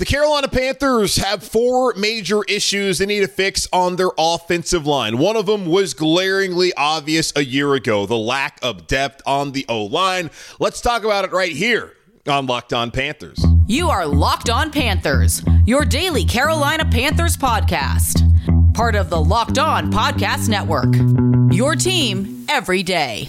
The Carolina Panthers have four major issues they need to fix on their offensive line. One of them was glaringly obvious a year ago the lack of depth on the O line. Let's talk about it right here on Locked On Panthers. You are Locked On Panthers, your daily Carolina Panthers podcast, part of the Locked On Podcast Network. Your team every day.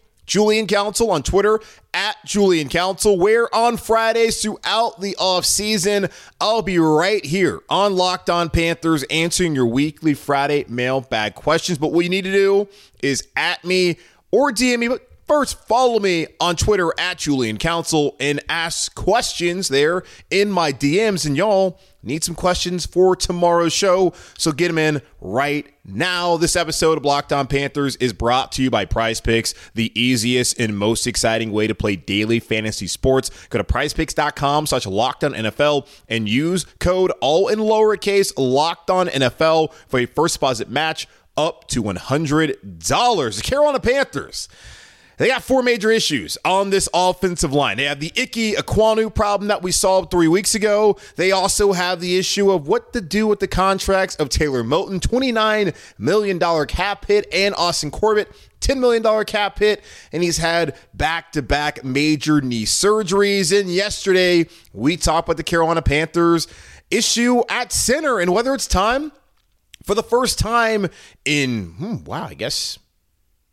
Julian Council on Twitter at Julian Council, where on Fridays throughout the off season, I'll be right here on Locked On Panthers answering your weekly Friday mailbag questions. But what you need to do is at me or DM me, but First, follow me on Twitter at Julian Council and ask questions there in my DMs. And y'all need some questions for tomorrow's show, so get them in right now. This episode of Locked On Panthers is brought to you by PrizePicks, the easiest and most exciting way to play daily fantasy sports. Go to prizepicks.com slash locked on NFL and use code all in lowercase locked on NFL for a first deposit match up to $100. The Carolina Panthers they got four major issues on this offensive line. They have the Icky Ekwonu problem that we solved three weeks ago. They also have the issue of what to do with the contracts of Taylor Moton, $29 million cap hit, and Austin Corbett, $10 million cap hit, and he's had back to back major knee surgeries. And yesterday, we talked about the Carolina Panthers issue at center and whether it's time for the first time in, hmm, wow, I guess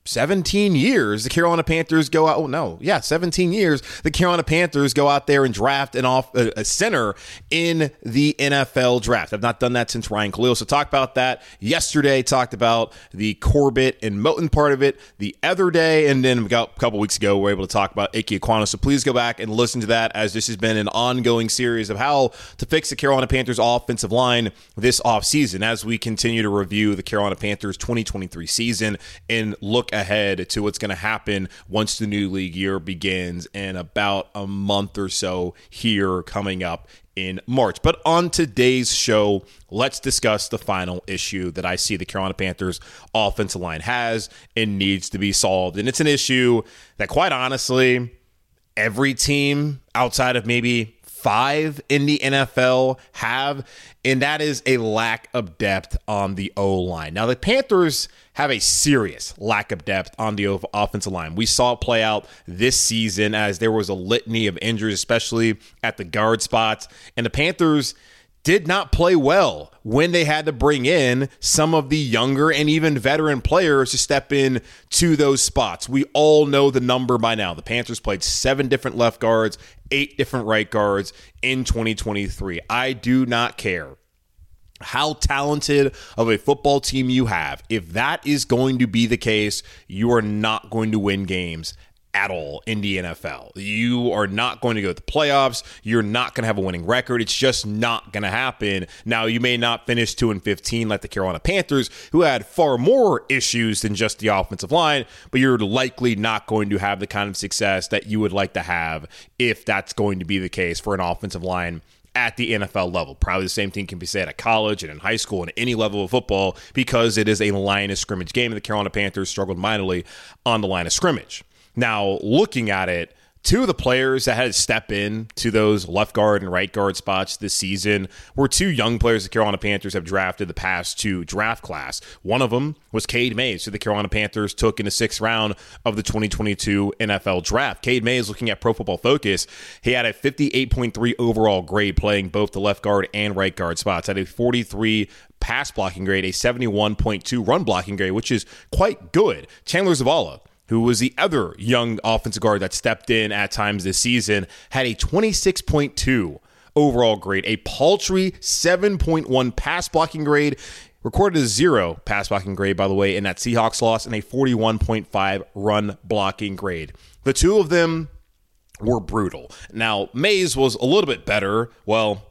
17 years, the Carolina Panthers go out. Oh, no. Yeah, 17 years. The Carolina Panthers go out there and draft an off a, center in the NFL draft. I've not done that since Ryan Kalil. So, talk about that yesterday. Talked about the Corbett and Moton part of it the other day. And then a couple weeks ago, we were able to talk about Ike Ekwonu. So, please go back and listen to that as this has been an ongoing series of how to fix the Carolina Panthers offensive line this offseason as we continue to review the Carolina Panthers 2023 season and look ahead to what's going to happen once the new league year begins in about a month or so here coming up in March. But on today's show, let's discuss the final issue that I see the Carolina Panthers offensive line has and needs to be solved. And it's an issue that, quite honestly, every team outside of maybe five in the NFL have, and that is a lack of depth on the O line. Now, the Panthers have a serious lack of depth on the offensive line. We saw it play out this season as there was a litany of injuries, especially at the guard spots, and the Panthers did not play well when they had to bring in some of the younger and even veteran players to step in to those spots. We all know the number by now. The Panthers played seven different left guards, eight different right guards in 2023. I do not care how talented of a football team you have. If that is going to be the case, you are not going to win games at all in the NFL. You are not going to go to the playoffs. You're not going to have a winning record. It's just not going to happen. Now, you may not finish 2 and 15 like the Carolina Panthers, who had far more issues than just the offensive line, but you're likely not going to have the kind of success that you would like to have if that's going to be the case for an offensive line at the NFL level. Probably the same thing can be said at college and in high school and any level of football because it is a line of scrimmage game, and the Carolina Panthers struggled mightily on the line of scrimmage. Now, looking at it, two of the players that had to step in to those left guard and right guard spots this season were two young players the Carolina Panthers have drafted the past two draft class. One of them was Cade Mays, who the Carolina Panthers took in the sixth round of the 2022 NFL draft. Cade Mays, looking at Pro Football Focus, he had a 58.3 overall grade playing both the left guard and right guard spots, had a 43 pass blocking grade, a 71.2 run blocking grade, which is quite good. Chandler Zavala who was the other young offensive guard that stepped in at times this season, had a 26.2 overall grade, a paltry 7.1 pass blocking grade. recorded a zero pass blocking grade, by the way, in that Seahawks loss and a 41.5 run blocking grade. The two of them were brutal. Now, Mays was a little bit better. Well,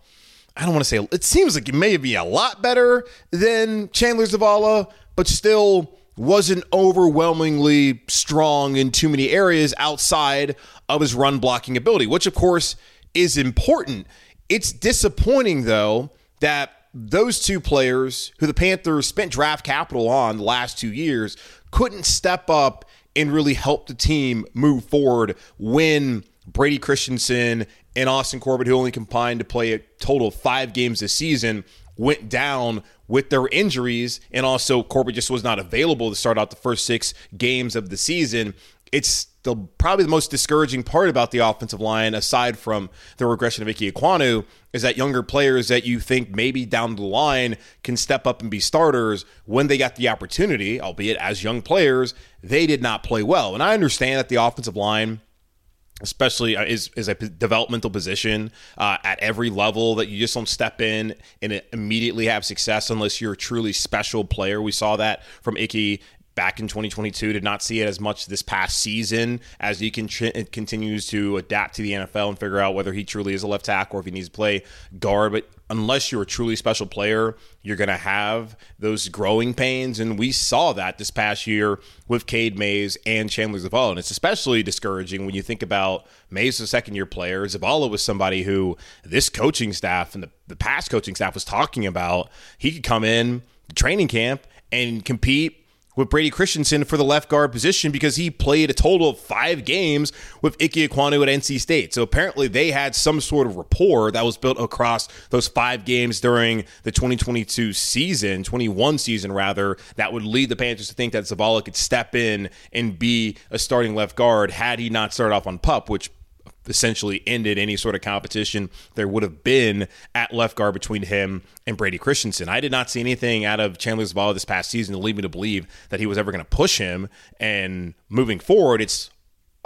I don't want to say it seems like it may be a lot better than Chandler Zavala, but still wasn't overwhelmingly strong in too many areas outside of his run blocking ability, which of course is important. It's disappointing though that those two players who the Panthers spent draft capital on the last two years couldn't step up and really help the team move forward when Brady Christensen and Austin Corbett, who only combined to play a total of five games this season, went down with their injuries. And also, Corbett just was not available to start out the first six games of the season. It's the probably the most discouraging part about the offensive line, aside from the regression of Ike Ekwonu, is that younger players that you think maybe down the line can step up and be starters when they got the opportunity, albeit as young players, they did not play well. And I understand that the offensive line especially uh, is is a developmental position uh, at every level that you just don't step in and immediately have success unless you're a truly special player. We saw that from Icky back in 2022. Did not see it as much this past season as he continues to adapt to the NFL and figure out whether he truly is a left tackle or if he needs to play guard. But unless you're a truly special player, you're going to have those growing pains. And we saw that this past year with Cade Mays and Chandler Zavala. And it's especially discouraging when you think about Mays, a second year player. Zavala was somebody who this coaching staff and the, the past coaching staff was talking about. He could come in training camp and compete with Brady Christensen for the left guard position because he played a total of five games with Ike Ekwonu at NC State. So apparently they had some sort of rapport that was built across those five games during the 2022 season, 21 season rather, that would lead the Panthers to think that Zavala could step in and be a starting left guard had he not started off on PUP, which essentially ended any sort of competition there would have been at left guard between him and Brady Christensen. I did not see anything out of Chandler Zavala this past season to lead me to believe that he was ever going to push him. And moving forward, it's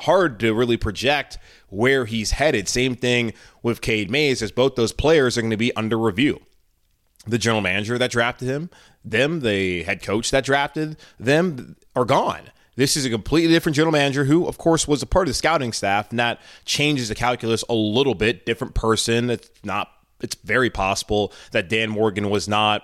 hard to really project where he's headed. Same thing with Cade Mays, as both those players are going to be under review. The general manager that drafted him, them, the head coach that drafted them are gone. This is a completely different general manager who, of course, was a part of the scouting staff, and that changes the calculus a little bit. Different person. It's not. It's very possible that Dan Morgan was not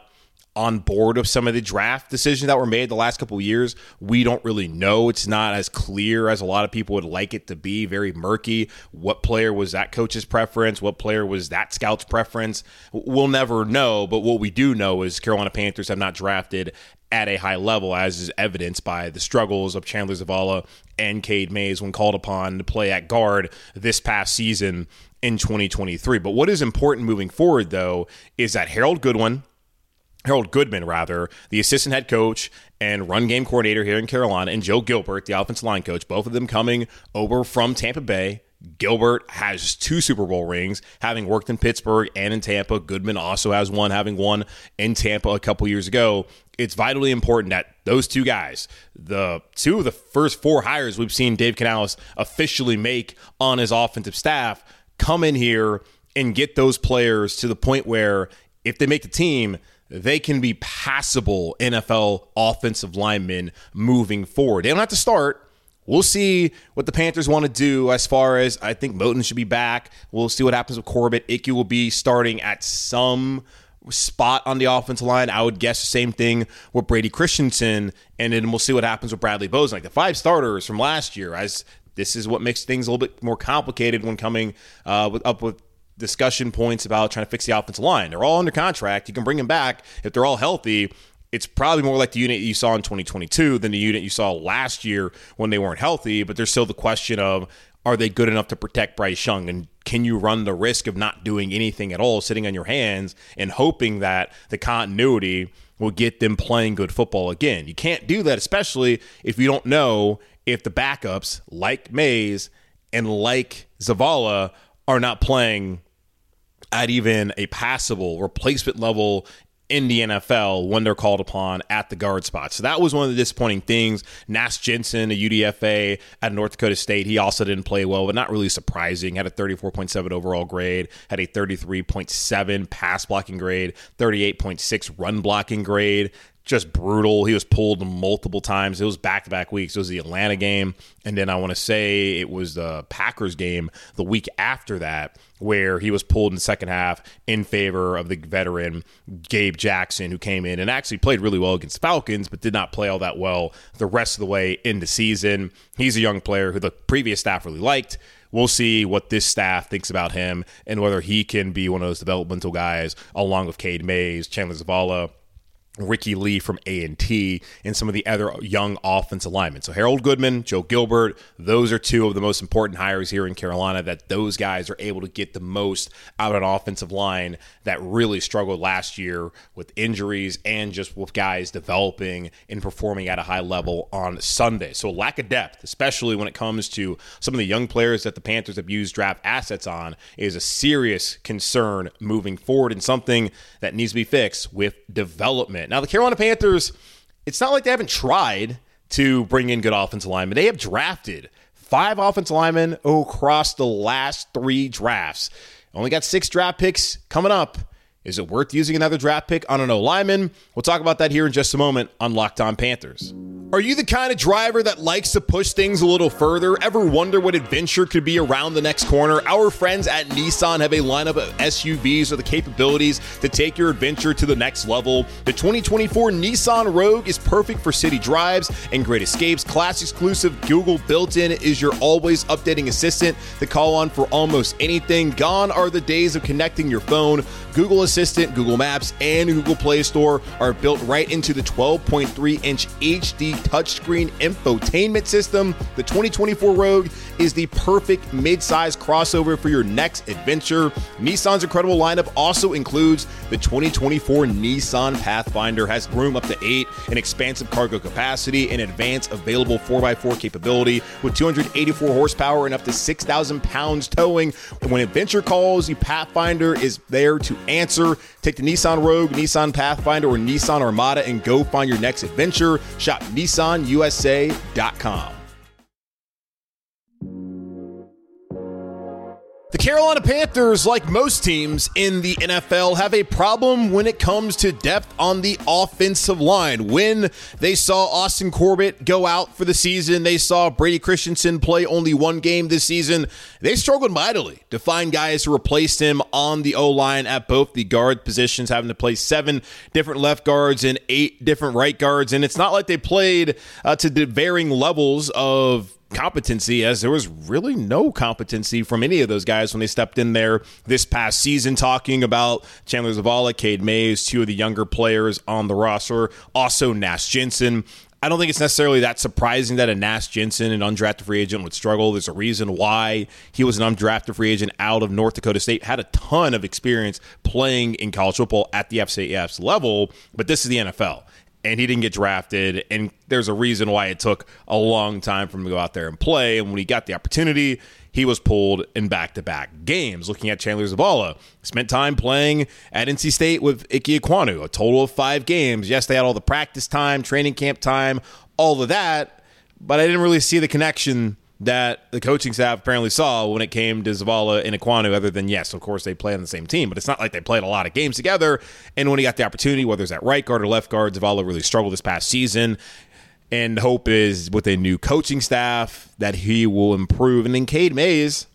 on board of some of the draft decisions that were made the last couple years. We don't really know. It's not as clear as a lot of people would like it to be. Very murky. What player was that coach's preference? What player was that scout's preference? We'll never know. But what we do know is Carolina Panthers have not drafted at a high level, as is evidenced by the struggles of Chandler Zavala and Cade Mays when called upon to play at guard this past season in 2023. But what is important moving forward, though, is that Harold Goodwin, Harold Goodman, rather, the assistant head coach and run game coordinator here in Carolina, and Joe Gilbert, the offensive line coach, both of them coming over from Tampa Bay Gilbert has two Super Bowl rings, having worked in Pittsburgh and in Tampa. Goodman also has one, having won in Tampa a couple years ago. It's vitally important that those two guys, the two of the first four hires we've seen Dave Canales officially make on his offensive staff, come in here and get those players to the point where if they make the team, they can be passable NFL offensive linemen moving forward. They don't have to start We'll see what the Panthers want to do as far as I think Moton should be back. We'll see what happens with Corbett. Icky will be starting at some spot on the offensive line. I would guess the same thing with Brady Christensen, and then we'll see what happens with Bradley Bozeman. Like the five starters from last year, as this is what makes things a little bit more complicated when coming uh, with, up with discussion points about trying to fix the offensive line. They're all under contract. You can bring them back if they're all healthy it's probably more like the unit you saw in 2022 than the unit you saw last year when they weren't healthy. But there's still the question of are they good enough to protect Bryce Young? And can you run the risk of not doing anything at all, sitting on your hands and hoping that the continuity will get them playing good football again? You can't do that, especially if you don't know if the backups like Mays and like Zavala are not playing at even a passable replacement level in the NFL when they're called upon at the guard spot. So that was one of the disappointing things. Nash Jensen, a UDFA at North Dakota State, he also didn't play well, but not really surprising. Had a 34.7 overall grade, had a 33.7 pass blocking grade, 38.6 run blocking grade just brutal. He was pulled multiple times. It was back to back weeks. It was the Atlanta game. And then I want to say it was the Packers game the week after that, where he was pulled in the second half in favor of the veteran Gabe Jackson, who came in and actually played really well against the Falcons, but did not play all that well the rest of the way in the season. He's a young player who the previous staff really liked. We'll see what this staff thinks about him and whether he can be one of those developmental guys along with Cade Mays, Chandler Zavala Ricky Lee from A&T, and some of the other young offensive linemen. So Harold Goodman, Joe Gilbert, those are two of the most important hires here in Carolina that those guys are able to get the most out of an offensive line that really struggled last year with injuries and just with guys developing and performing at a high level on Sunday. So lack of depth, especially when it comes to some of the young players that the Panthers have used draft assets on, is a serious concern moving forward and something that needs to be fixed with development. Now, the Carolina Panthers, it's not like they haven't tried to bring in good offensive linemen. They have drafted five offensive linemen across the last three drafts. Only got six draft picks coming up. Is it worth using another draft pick on an O lineman? We'll talk about that here in just a moment on Locked On Panthers. Are you the kind of driver that likes to push things a little further? Ever wonder what adventure could be around the next corner? Our friends at Nissan have a lineup of SUVs with the capabilities to take your adventure to the next level. The 2024 Nissan Rogue is perfect for city drives and great escapes. Class exclusive Google built in is your always updating assistant to call on for almost anything. Gone are the days of connecting your phone. Google Assistant, Google Maps, and Google Play Store are built right into the 12.3 inch HD touchscreen infotainment system. The 2024 Rogue is the perfect midsize crossover for your next adventure. Nissan's incredible lineup also includes the 2024 Nissan Pathfinder has room up to 8, an expansive cargo capacity, and advanced available 4x4 capability with 284 horsepower and up to 6,000 pounds towing. When adventure calls, the Pathfinder is there to answer. Take the Nissan Rogue, Nissan Pathfinder, or Nissan Armada and go find your next adventure. Shop nissanusa.com. The Carolina Panthers, like most teams in the NFL, have a problem when it comes to depth on the offensive line. When they saw Austin Corbett go out for the season, they saw Brady Christensen play only one game this season, they struggled mightily to find guys who replaced him on the O line at both the guard positions, having to play seven different left guards and eight different right guards. And it's not like they played uh, to the varying levels of competency as there was really no competency from any of those guys when they stepped in there this past season talking about Chandler Zavala, Cade Mays, two of the younger players on the roster, also Nash Jensen. I don't think it's necessarily that surprising that a Nash Jensen, an undrafted free agent, would struggle. There's a reason why he was an undrafted free agent out of North Dakota State, had a ton of experience playing in college football at the FCS level, but this is the NFL and he didn't get drafted. And there's a reason why it took a long time for him to go out there and play. And when he got the opportunity, he was pulled in back to back games. Looking at Chandler Zavala, spent time playing at NC State with Ike Ekwonu, a total of five games. Yes, they had all the practice time, training camp time, all of that, but I didn't really see the connection that the coaching staff apparently saw when it came to Zavala and Ekwonu, other than, yes, of course, they play on the same team, but it's not like they played a lot of games together. And when he got the opportunity, whether it's at right guard or left guard, Zavala really struggled this past season. And hope is with a new coaching staff that he will improve. And then Cade Mays,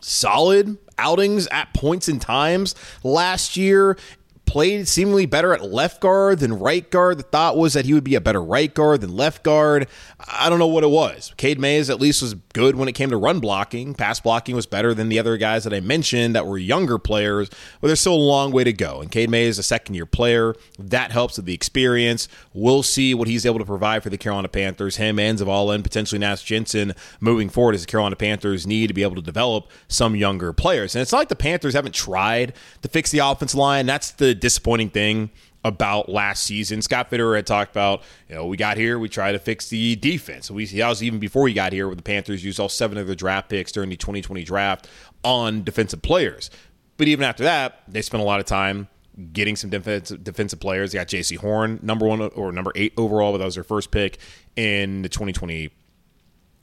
solid outings at points and times last year played seemingly better at left guard than right guard. The thought was that he would be a better right guard than left guard. I don't know what it was. Cade Mays at least was good when it came to run blocking. Pass blocking was better than the other guys that I mentioned that were younger players, but there's still a long way to go. And Cade Mays is a second year player. That helps with the experience. We'll see what he's able to provide for the Carolina Panthers, him and Zavala and potentially Nash Jensen moving forward as the Carolina Panthers need to be able to develop some younger players. And it's not like the Panthers haven't tried to fix the offense line. That's the disappointing thing about last season. Scott Fitterer had talked about, you know, we got here, we tried to fix the defense. We that was even before we got here, where the Panthers used all seven of their draft picks during the 2020 draft on defensive players. But even after that, they spent a lot of time getting some defensive defensive players. They got Jaycee Horn, number one or number eight overall, but that was their first pick in the 2020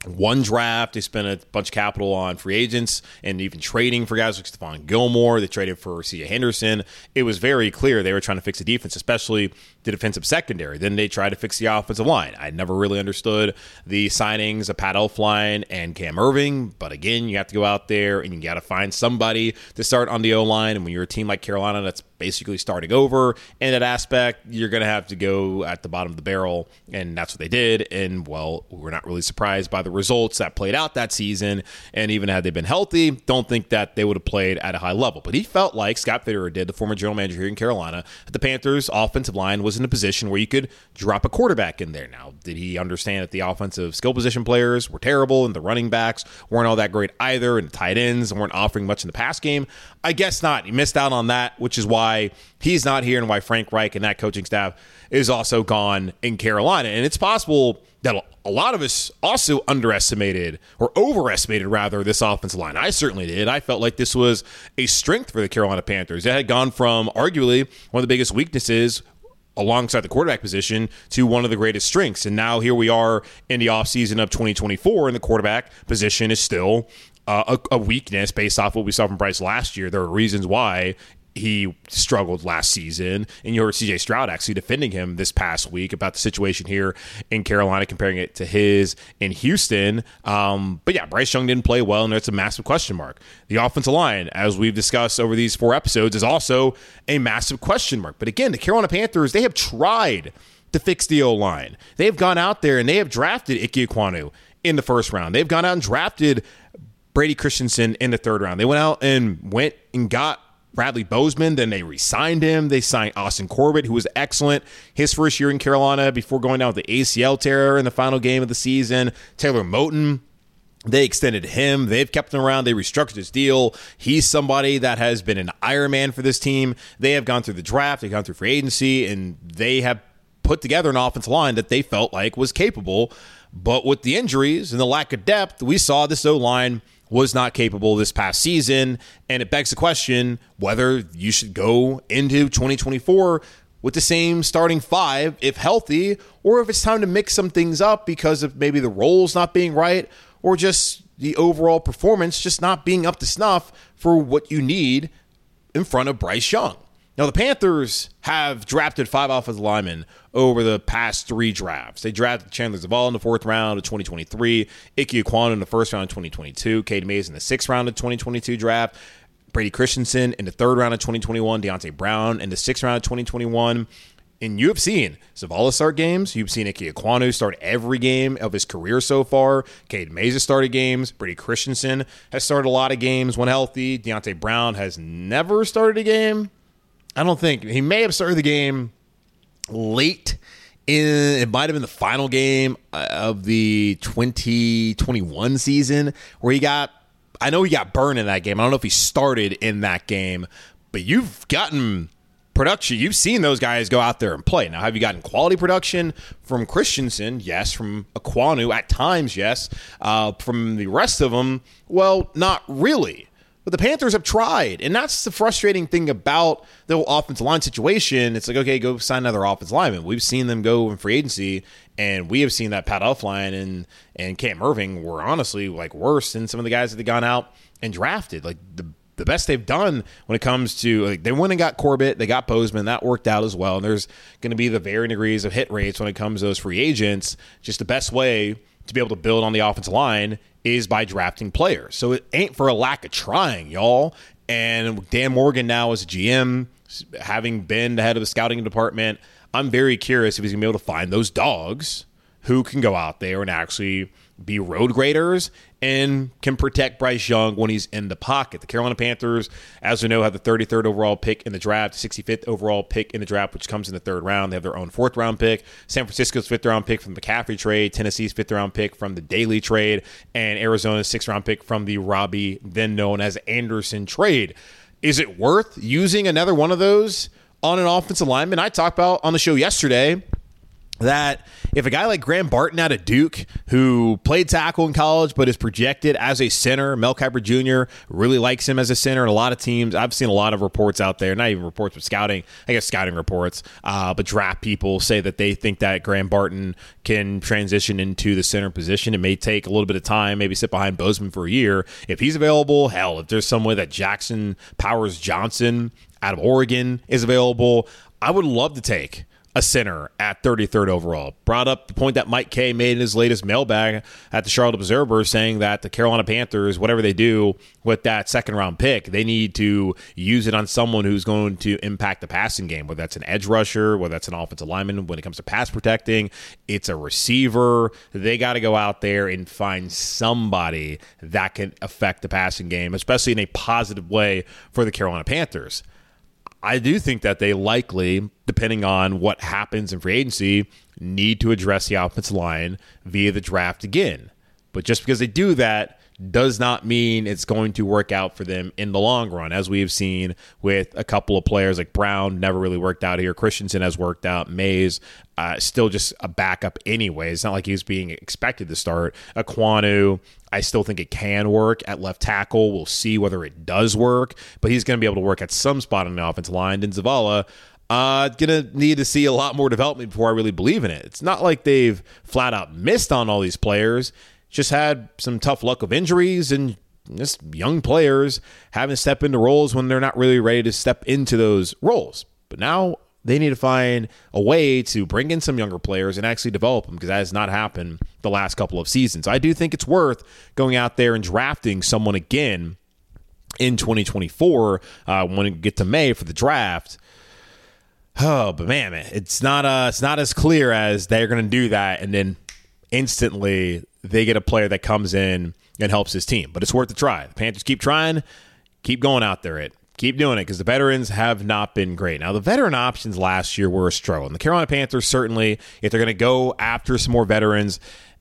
one draft. They spent a bunch of capital on free agents and even trading for guys like Stephon Gilmore. They traded for C.J. Henderson. It was very clear they were trying to fix the defense, especially the defensive secondary. Then they tried to fix the offensive line. I never really understood the signings of Pat Elflein and Cam Erving, but again, you have to go out there and you got to find somebody to start on the O line. And when you're a team like Carolina that's basically starting over in that aspect, you're going to have to go at the bottom of the barrel, and that's what they did. And well, we're not really surprised by the results that played out that season. And even had they been healthy, don't think that they would have played at a high level. But he felt like Scott Fitterer did, the former general manager here in Carolina, that the Panthers' offensive line was was in a position where you could drop a quarterback in there. Now, did he understand that the offensive skill position players were terrible and the running backs weren't all that great either, and the tight ends weren't offering much in the pass game? I guess not. He missed out on that, which is why he's not here and why Frank Reich and that coaching staff is also gone in Carolina. And it's possible that a lot of us also underestimated or overestimated rather this offensive line. I certainly did. I felt like this was a strength for the Carolina Panthers. It had gone from arguably one of the biggest weaknesses alongside the quarterback position to one of the greatest strengths. And now here we are in the offseason of 2024, and the quarterback position is still uh, a, a, weakness based off what we saw from Bryce last year. There are reasons why he struggled last season. And you heard CJ Stroud actually defending him this past week about the situation here in Carolina, comparing it to his in Houston. Um, but yeah, Bryce Young didn't play well, and that's a massive question mark. The offensive line, as we've discussed over these four episodes, is also a massive question mark. But again, the Carolina Panthers, they have tried to fix the O line. They have gone out there and they have drafted Ike Ekwonu in the first round. They've gone out and drafted Brady Christensen in the third round. They went out and went and got Bradley Bozeman. Then they re-signed him. They signed Austin Corbett, who was excellent his first year in Carolina before going down with the ACL tear in the final game of the season. Taylor Moton. They extended him. They've kept him around. They restructured his deal. He's somebody that has been an Iron Man for this team. They have gone through the draft, they've gone through free agency, and they have put together an offensive line that they felt like was capable. But with the injuries and the lack of depth, we saw this O line was not capable this past season. And it begs the question whether you should go into 2024 with the same starting five if healthy, or if it's time to mix some things up because of maybe the roles not being right, or just the overall performance just not being up to snuff for what you need in front of Bryce Young. Now, the Panthers have drafted five offensive linemen over the past three drafts. They drafted Chandler Zavala in the fourth round of 2023, Ike Ekwonu in the first round of 2022, Cade Mays in the sixth round of 2022 draft, Brady Christensen in the third round of 2021, Deonte Brown in the sixth round of 2021. And you have seen Zavala start games. You've seen Ike Ekwonu start every game of his career so far. Cade Mays has started games. Brady Christensen has started a lot of games when healthy. Deonte Brown has never started a game I don't think he may have started the game late in it might have been the final game uh, of the 2021 season where he got I know he got burned in that game. I don't know if he started in that game, but you've gotten production. You've seen those guys go out there and play. Now, have you gotten quality production from Christensen? Yes. From Ekwonu at times, yes. Uh, from the rest of them, well, not really. But the Panthers have tried, and that's the frustrating thing about the offensive line situation. It's like, okay, go sign another offensive lineman. We've seen them go in free agency, and we have seen that Pat Elflein and and Cam Erving were honestly like worse than some of the guys that have gone out and drafted. Like the the best they've done when it comes to like they went and got Corbett, they got Bozeman, that worked out as well. And there's going to be the varying degrees of hit rates when it comes to those free agents. Just the best way to be able to build on the offensive line is by drafting players. So it ain't for a lack of trying, y'all. And Dan Morgan now as GM, having been the head of the scouting department, I'm very curious if he's gonna be able to find those dogs who can go out there and actually be road graders and can protect Bryce Young when he's in the pocket. The Carolina Panthers, as we know, have the 33rd overall pick in the draft, 65th overall pick in the draft, which comes in the third round. They have their own fourth round pick. San Francisco's fifth round pick from the McCaffrey trade, Tennessee's fifth round pick from the Daley trade, and Arizona's sixth round pick from the Robbie, then known as Anderson trade. Is it worth using another one of those on an offensive lineman? I talked about on the show yesterday that if a guy like Graham Barton out of Duke, who played tackle in college but is projected as a center, Mel Kiper Jr. really likes him as a center, and a lot of teams, I've seen a lot of reports out there, not even reports, but scouting, I guess scouting reports, uh, but draft people say that they think that Graham Barton can transition into the center position. It may take a little bit of time, maybe sit behind Bozeman for a year. If he's available, hell, if there's some way that Jackson Powers Johnson out of Oregon is available, I would love to take a center at 33rd overall. Brought up the point that Mike Kaye made in his latest mailbag at the Charlotte Observer, saying that the Carolina Panthers, whatever they do with that second round pick, they need to use it on someone who's going to impact the passing game, whether that's an edge rusher, whether that's an offensive lineman. When it comes to pass protecting, it's a receiver. They got to go out there and find somebody that can affect the passing game, especially in a positive way for the Carolina Panthers. I do think that they likely, depending on what happens in free agency, need to address the offensive line via the draft again. But just because they do that does not mean it's going to work out for them in the long run, as we have seen with a couple of players like Brown, never really worked out here. Christensen has worked out. Mays, uh, still just a backup anyway. It's not like he's being expected to start. Ekwonu, I still think it can work at left tackle. We'll see whether it does work, but he's going to be able to work at some spot on the offensive line. And Zavala, uh, gonna need to see a lot more development before I really believe in it. It's not like they've flat out missed on all these players just had some tough luck of injuries and just young players having to step into roles when they're not really ready to step into those roles. But now they need to find a way to bring in some younger players and actually develop them because that has not happened the last couple of seasons. I do think it's worth going out there and drafting someone again in 2024 uh, when we get to May for the draft. Oh, but man, it's not uh, it's not as clear as they're going to do that and then instantly they get a player that comes in and helps his team. But it's worth a try. The Panthers keep trying, keep going out there. It keep doing it because the veterans have not been great. Now, the veteran options last year were a struggle. And the Carolina Panthers certainly, if they're going to go after some more veterans,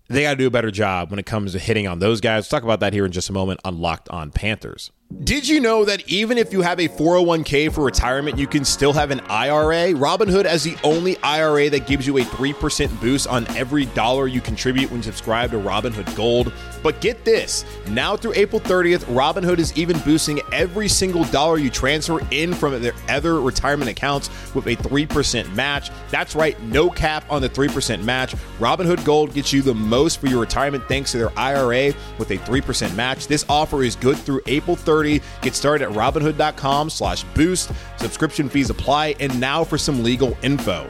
they got to do a better job when it comes to hitting on those guys. Let's talk about that here in just a moment on Locked On Panthers. Did you know that even if you have a 401k for retirement, you can still have an IRA? Robinhood has the only IRA that gives you a 3% boost on every dollar you contribute when you subscribe to Robinhood Gold. But get this now through April 30th, Robinhood is even boosting every single dollar you transfer in from their other retirement accounts with a 3% match. That's right, no cap on the 3% match. Robinhood Gold gets you the most for your retirement thanks to their IRA with a 3% match. This offer is good through April 30th 30 Get started at robinhood.com slash boost. Subscription fees apply. And now for some legal info.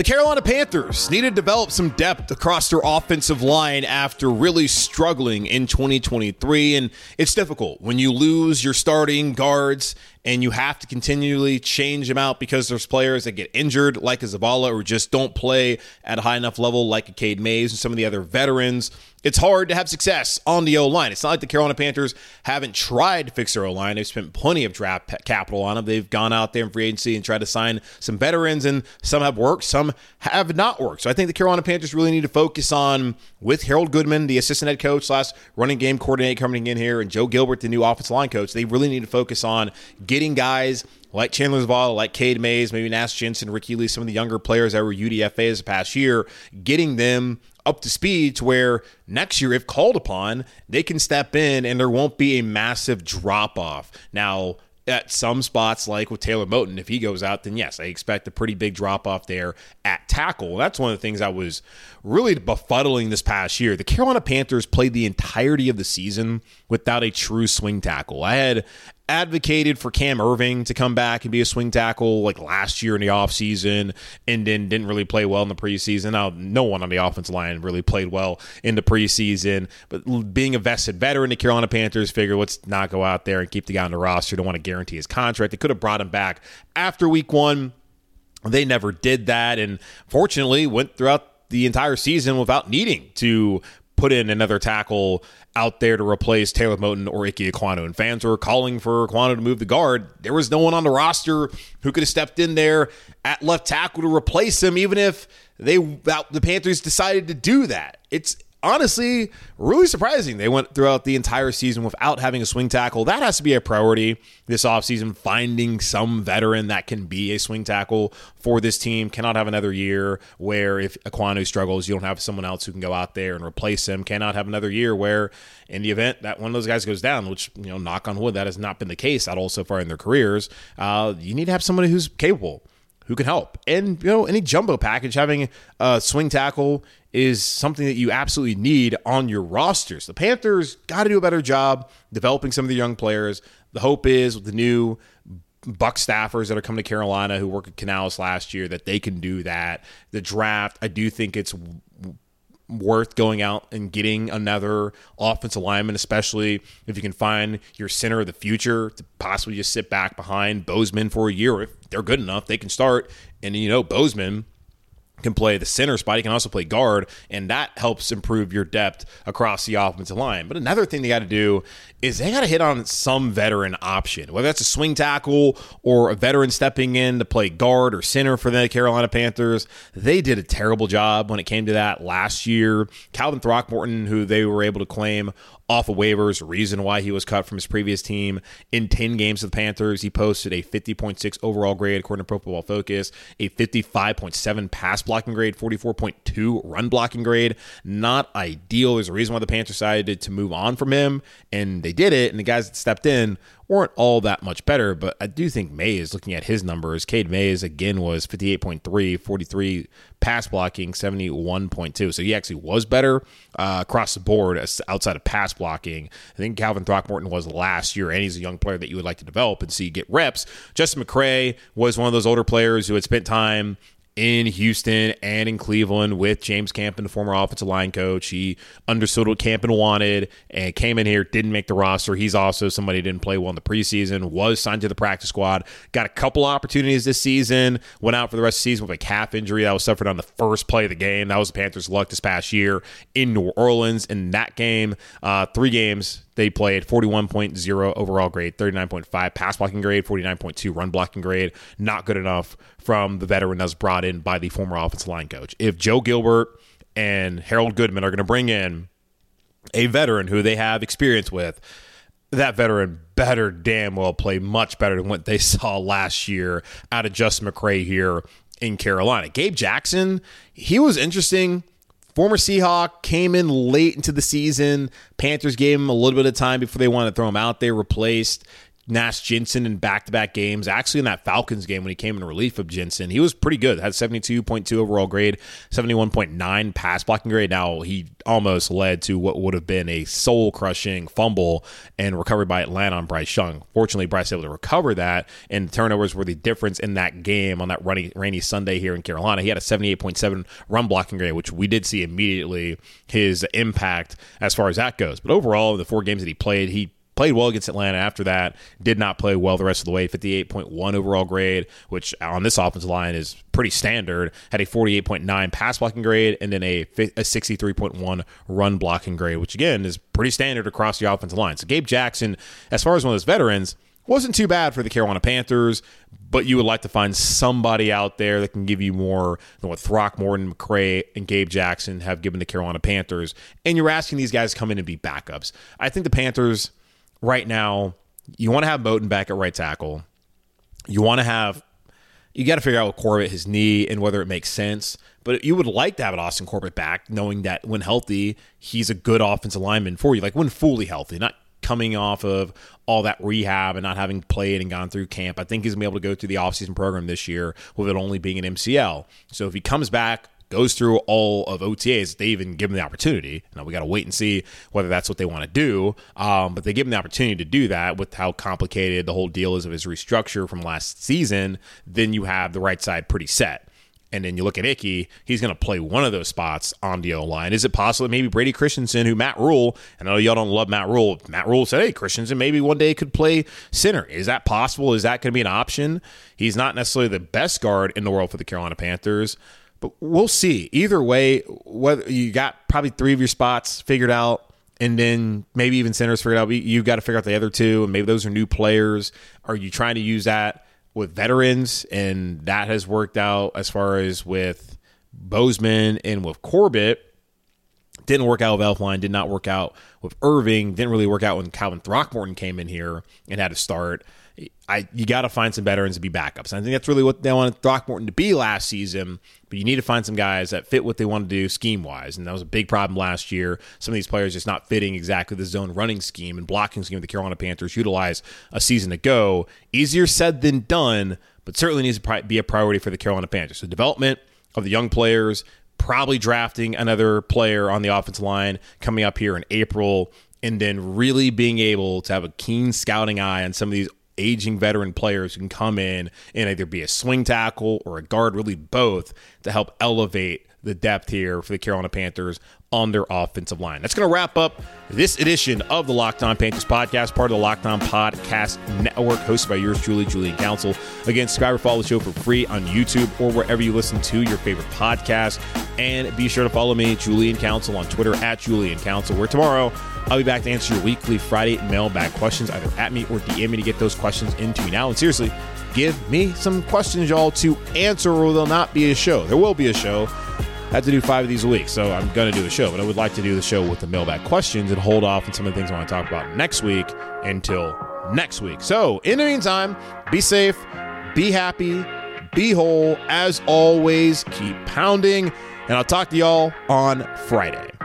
The Carolina Panthers need to develop some depth across their offensive line after really struggling in 2023. And it's difficult when you lose your starting guards and you have to continually change them out because there's players that get injured, like a Zavala, or just don't play at a high enough level, like a Cade Mays and some of the other veterans. It's hard to have success on the O line. It's not like the Carolina Panthers haven't tried to fix their O line. They've spent plenty of draft capital on them. They've gone out there in free agency and tried to sign some veterans, and some have worked, some have not worked. So I think the Carolina Panthers really need to focus on, with Harold Goodman, the assistant head coach slash running game coordinator coming in here, and Joe Gilbert, the new offensive line coach, they really need to focus on getting guys like Chandler Zavala, like Cade Mays, maybe Nash Jensen, Ricky Lee, some of the younger players that were UDFAs the past year, getting them up to speed to where next year, if called upon, they can step in and there won't be a massive drop off. Now, at some spots, like with Taylor Moton, if he goes out, then yes, I expect a pretty big drop off there at tackle. That's one of the things I was really befuddling this past year. The Carolina Panthers played the entirety of the season without a true swing tackle. I had advocated for Cam Erving to come back and be a swing tackle like last year in the offseason and then didn't really play well in the preseason. Now, no one on the offensive line really played well in the preseason, but being a vested veteran, the Carolina Panthers figured let's not go out there and keep the guy on the roster. Don't want to guarantee his contract. They could have brought him back after week one. They never did that, and fortunately went throughout the entire season without needing to put in another tackle out there to replace Taylor Moton or Ike Ekwonu. And fans were calling for Ekwonu to move the guard. There was no one on the roster who could have stepped in there at left tackle to replace him, even if they the Panthers decided to do that. It's honestly really surprising they went throughout the entire season without having a swing tackle. That has to be a priority this offseason, finding some veteran that can be a swing tackle for this team. Cannot have another year where if Ekwonu struggles, you don't have someone else who can go out there and replace him. Cannot have another year where in the event that one of those guys goes down, which, you know, knock on wood, that has not been the case at all so far in their careers, uh, you need to have somebody who's capable who can help. And, you know, any jumbo package, having a swing tackle is something that you absolutely need on your rosters. The Panthers got to do a better job developing some of the young players. The hope is with the new Buck staffers that are coming to Carolina who worked at Canales last year that they can do that. The draft, I do think it's worth going out and getting another offensive lineman, especially if you can find your center of the future to possibly just sit back behind Bozeman for a year. If they're good enough, they can start. And you know, Bozeman can play the center spot. He can also play guard, and that helps improve your depth across the offensive line. But another thing they got to do is they got to hit on some veteran option, whether that's a swing tackle or a veteran stepping in to play guard or center for the Carolina Panthers. They did a terrible job when it came to that last year. Calvin Throckmorton, who they were able to claim off of waivers, reason why he was cut from his previous team. In 10 games with the Panthers, he posted a 50.6 overall grade according to Pro Football Focus, a 55.7 pass blocking grade, 44.2 run blocking grade. Not ideal. There's a reason why the Panthers decided to move on from him, and they did it. And the guys that stepped in weren't all that much better, but I do think Mays, looking at his numbers, Cade Mays again was 58.3, 43 pass blocking, 71.2. So he actually was better uh, across the board outside of pass blocking. I think Calvin Throckmorton was last year, and he's a young player that you would like to develop and see get reps. Justin McCray was one of those older players who had spent time in Houston and in Cleveland with James Campen, the former offensive line coach. He understood what Campen wanted and came in here, didn't make the roster. He's also somebody didn't play well in the preseason, was signed to the practice squad, got a couple opportunities this season, went out for the rest of the season with a calf injury that was suffered on the first play of the game. That was the Panthers' luck this past year in New Orleans. In that game, uh, three games, they played 41.0 overall grade, 39.5 pass blocking grade, 49.2 run blocking grade. Not good enough from the veteran that's brought in by the former offensive line coach. If Joe Gilbert and Harold Goodman are going to bring in a veteran who they have experience with, that veteran better damn well play much better than what they saw last year out of Justin McCray here in Carolina. Gabe Jackson, he was interesting Former Seahawk came in late into the season. Panthers gave him a little bit of time before they wanted to throw him out there. Replaced Nash Jensen in back to back games. Actually, in that Falcons game when he came in relief of Jensen, he was pretty good. Had 72.2 overall grade, 71.9 pass blocking grade. Now, he almost led to what would have been a soul crushing fumble and recovery by Atlanta on Bryce Young. Fortunately, Bryce able to recover that, and turnovers were the difference in that game on that rainy, rainy Sunday here in Carolina. He had a 78.7 run blocking grade, which we did see immediately his impact as far as that goes. But overall, in the four games that he played, he played well against Atlanta after that, did not play well the rest of the way. 58.1 overall grade, which on this offensive line is pretty standard. Had a 48.9 pass blocking grade and then a, a 63.1 run blocking grade, which again is pretty standard across the offensive line. So Gabe Jackson, as far as one of those veterans, wasn't too bad for the Carolina Panthers, but you would like to find somebody out there that can give you more than what Throckmorton, McCray, and Gabe Jackson have given the Carolina Panthers. And you're asking these guys to come in and be backups. I think the Panthers right now, you want to have Moton back at right tackle. You want to have, you got to figure out with Corbett, his knee, and whether it makes sense. But you would like to have an Austin Corbett back, knowing that when healthy, he's a good offensive lineman for you. Like when fully healthy, not coming off of all that rehab and not having played and gone through camp. I think he's going to be able to go through the offseason program this year with it only being an MCL. So if he comes back goes through all of OTAs. They even give him the opportunity. Now we got to wait and see whether that's what they want to do. Um, but they give him the opportunity to do that with how complicated the whole deal is of his restructure from last season. Then you have the right side pretty set. And then you look at Icky, he's going to play one of those spots on the O line. Is it possible that maybe Brady Christensen, who Matt Rhule, and I know y'all don't love Matt Rhule, Matt Rhule said, hey, Christensen maybe one day could play center. Is that possible? Is that going to be an option? He's not necessarily the best guard in the world for the Carolina Panthers, but we'll see. Either way, whether you got probably three of your spots figured out, and then maybe even centers figured out. You've got to figure out the other two, and maybe those are new players. Are you trying to use that? with veterans, and that has worked out as far as with Bozeman and with Corbett. Didn't work out with Elflein, did not work out with Erving, didn't really work out when Calvin Throckmorton came in here and had to start. I you got to find some veterans to be backups. And I think that's really what they wanted Throckmorton to be last season. But you need to find some guys that fit what they want to do scheme wise, and that was a big problem last year. Some of these players just not fitting exactly the zone running scheme and blocking scheme the Carolina Panthers utilized a season ago. Easier said than done, but certainly needs to be a priority for the Carolina Panthers. So development of the young players, probably drafting another player on the offensive line coming up here in April and then really being able to have a keen scouting eye on some of these aging veteran players who can come in and either be a swing tackle or a guard, really both, to help elevate the depth here for the Carolina Panthers on their offensive line. That's going to wrap up this edition of the Locked On Panthers podcast, part of the Locked On Podcast Network, hosted by yours Julie, Julian Council. Again, subscribe or follow the show for free on YouTube or wherever you listen to your favorite podcast. And be sure to follow me, Julian Council, on Twitter at Julian Council, where tomorrow I'll be back to answer your weekly Friday mailbag questions, either at me or DM me to get those questions into me now. And seriously, give me some questions, y'all, to answer, or there'll not be a show. There will be a show. I have to do five of these a week, so I'm going to do the show. But I would like to do the show with the mailbag questions and hold off on some of the things I want to talk about next week until next week. So, in the meantime, be safe, be happy, be whole. As always, keep pounding, and I'll talk to y'all on Friday.